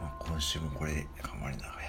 まあ、今週もこれで頑張りながら。